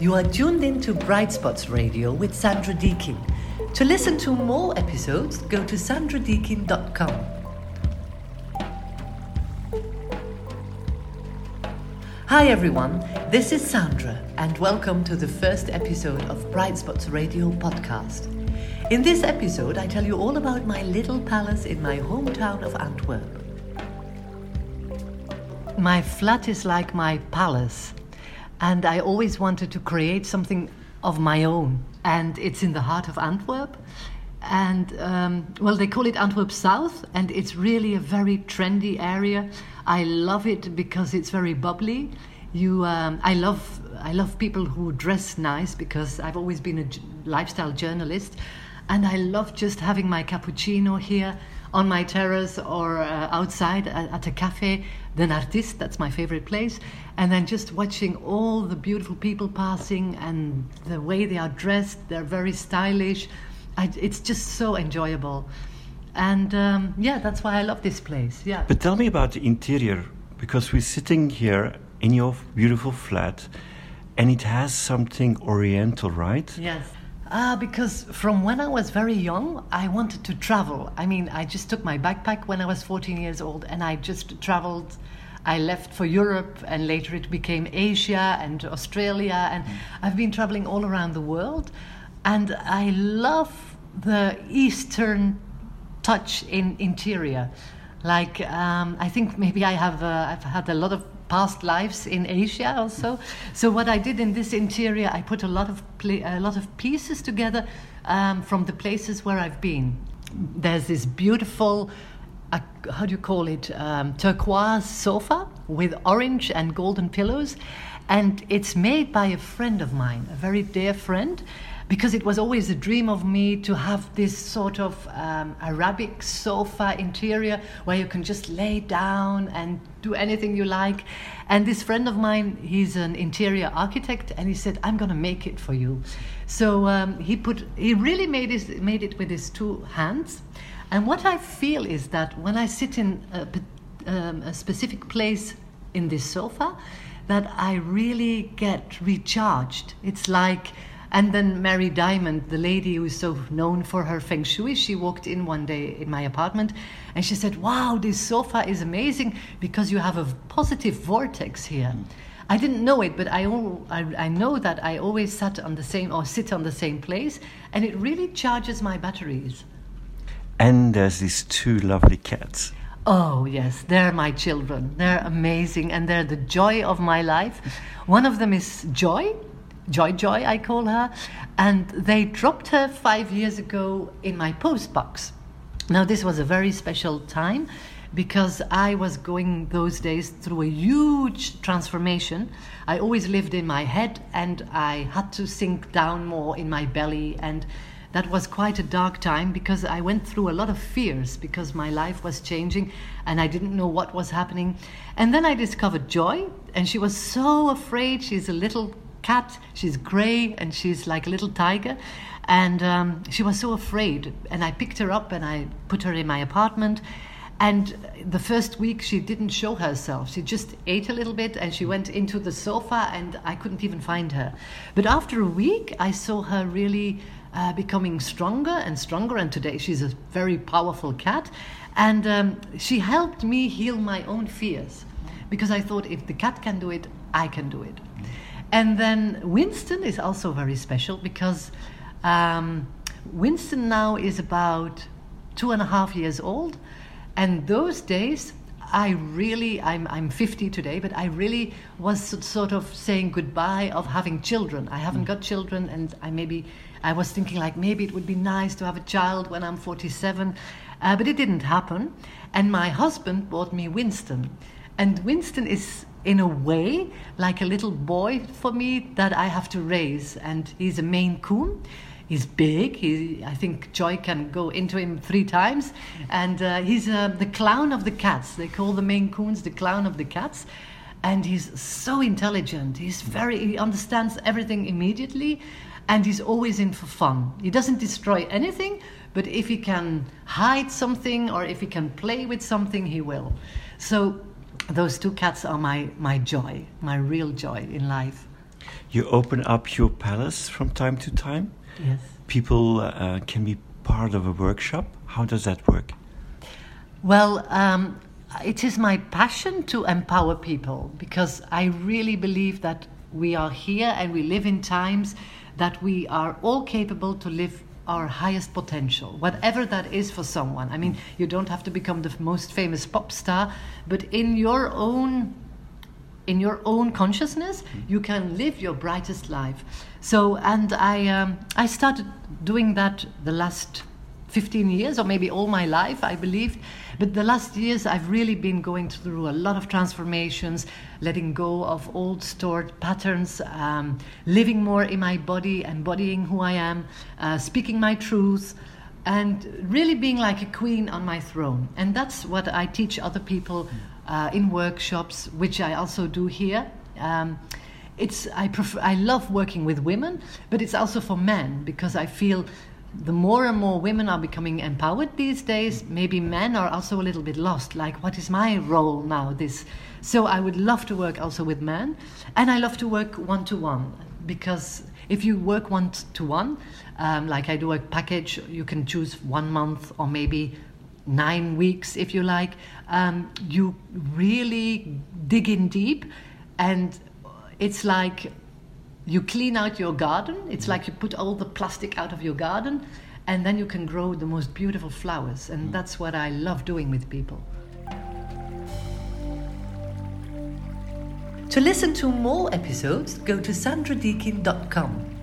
You are tuned in to Bright Spots Radio with Sandra Deakin. To listen to more episodes, go to sandradeakin.com. Hi everyone, this is Sandra, and welcome to the first episode of Bright Spots Radio podcast. In this episode, I tell you all about my little palace in my hometown of Antwerp. My flat is like my palace, and I always wanted to create something of my own. And it's in the heart of Antwerp. And um, well, they call it Antwerp South, and it's really a very trendy area. I love it because it's very bubbly. You, um, I love, I love people who dress nice because I've always been a lifestyle journalist, and I love just having my cappuccino here on my terrace or uh, outside at, a cafe, Den Artist, that's my favorite place, and then just watching all the beautiful people passing and the way they are dressed, they're very stylish. I, it's just so enjoyable. And um, yeah, that's why I love this place. Yeah. But tell me about the interior, because we're sitting here in your beautiful flat, and it has something oriental, right? Yes. Ah, because from when I was very young, I wanted to travel. I mean, I just took my backpack when I was 14 years old and I just traveled. I left for Europe and later it became Asia and Australia. And I've been traveling all around the world. And I love the Eastern touch in interior. Like, um, I think maybe I have uh, I've had a lot of past lives in Asia also. So what I did in this interior, I put a lot of a lot of pieces together um, from the places where I've been. There's this beautiful. Uh, how do you call it? Um, turquoise sofa with orange and golden pillows, and it's made by a friend of mine, a very dear friend, because it was always a dream of me to have this sort of um, Arabic sofa interior where you can just lay down and do anything you like. And this friend of mine, he's an interior architect, and he said, "I'm going to make it for you." So um, he put, he really made it, made it with his two hands. And what I feel is that when I sit in a, um, a specific place in this sofa, that I really get recharged. It's like and then Mary Diamond, the lady who is so known for her feng shui, she walked in one day in my apartment and she said, Wow, this sofa is amazing because you have a positive vortex here. Mm. I didn't know it, but I, I, I know that I always sat on the same or sit on the same place and it really charges my batteries. And there's these two lovely cats. Oh, yes, they're my children. They're amazing and they're the joy of my life. One of them is Joy, Joy Joy, I call her, and they dropped her five years ago in my post box. Now, this was a very special time because I was going those days through a huge transformation. I always lived in my head and I had to sink down more in my belly and that was quite a dark time because I went through a lot of fears because my life was changing and I didn't know what was happening. And then I discovered Joy, and she was so afraid. She's a little cat. She's gray and she's like a little tiger. And um, she was so afraid. And I picked her up and I put her in my apartment. And the first week she didn't show herself. She just ate a little bit and she went into the sofa and I couldn't even find her. But after a week, I saw her really uh, becoming stronger and stronger. And today she's a very powerful cat. And um, she helped me heal my own fears because I thought if the cat can do it, I can do it. And then Winston is also very special because um, Winston now is about two and a half years old. And those days, I really, I'm, I'm 50 today, but I really was sort of saying goodbye of having children. I haven't got children, and I maybe, I was thinking like maybe it would be nice to have a child when I'm 47, uh, but it didn't happen. And my husband bought me Winston. And Winston is in a way like a little boy for me that I have to raise. And he's a Maine Coon. He's big. He, I think Joy can go into him three times. And uh, he's uh, the clown of the cats. They call the Maine Coons the clown of the cats. And he's so intelligent. He's very, he understands everything immediately. And he's always in for fun. He doesn't destroy anything, but if he can hide something or if he can play with something, he will. So those two cats are my, my joy, my real joy in life. You open up your palace from time to time. Yes. People uh, can be part of a workshop. How does that work? Well, um, it is my passion to empower people because I really believe that we are here and we live in times that we are all capable to live our highest potential, whatever that is for someone. I mean, you don't have to become the most famous pop star, but in your own in your own consciousness, you can live your brightest life. So, and I um, I started doing that the last 15 years or maybe all my life, I believed. But the last years, I've really been going through a lot of transformations, letting go of old stored patterns, um, living more in my body, embodying who I am, uh, speaking my truth, and really being like a queen on my throne. And that's what I teach other people uh, in workshops, which I also do here. Um, it's I prefer I love working with women, but it's also for men because I feel the more and more women are becoming empowered these days, maybe men are also a little bit lost. Like, what is my role now? This, so I would love to work also with men, and I love to work one to one because if you work one to one, like I do a package, you can choose one month or maybe nine weeks if you like. Um, you really dig in deep, and it's like you clean out your garden. It's like you put all the plastic out of your garden, and then you can grow the most beautiful flowers. And mm. that's what I love doing with people. To listen to more episodes, go to sandradeakin.com.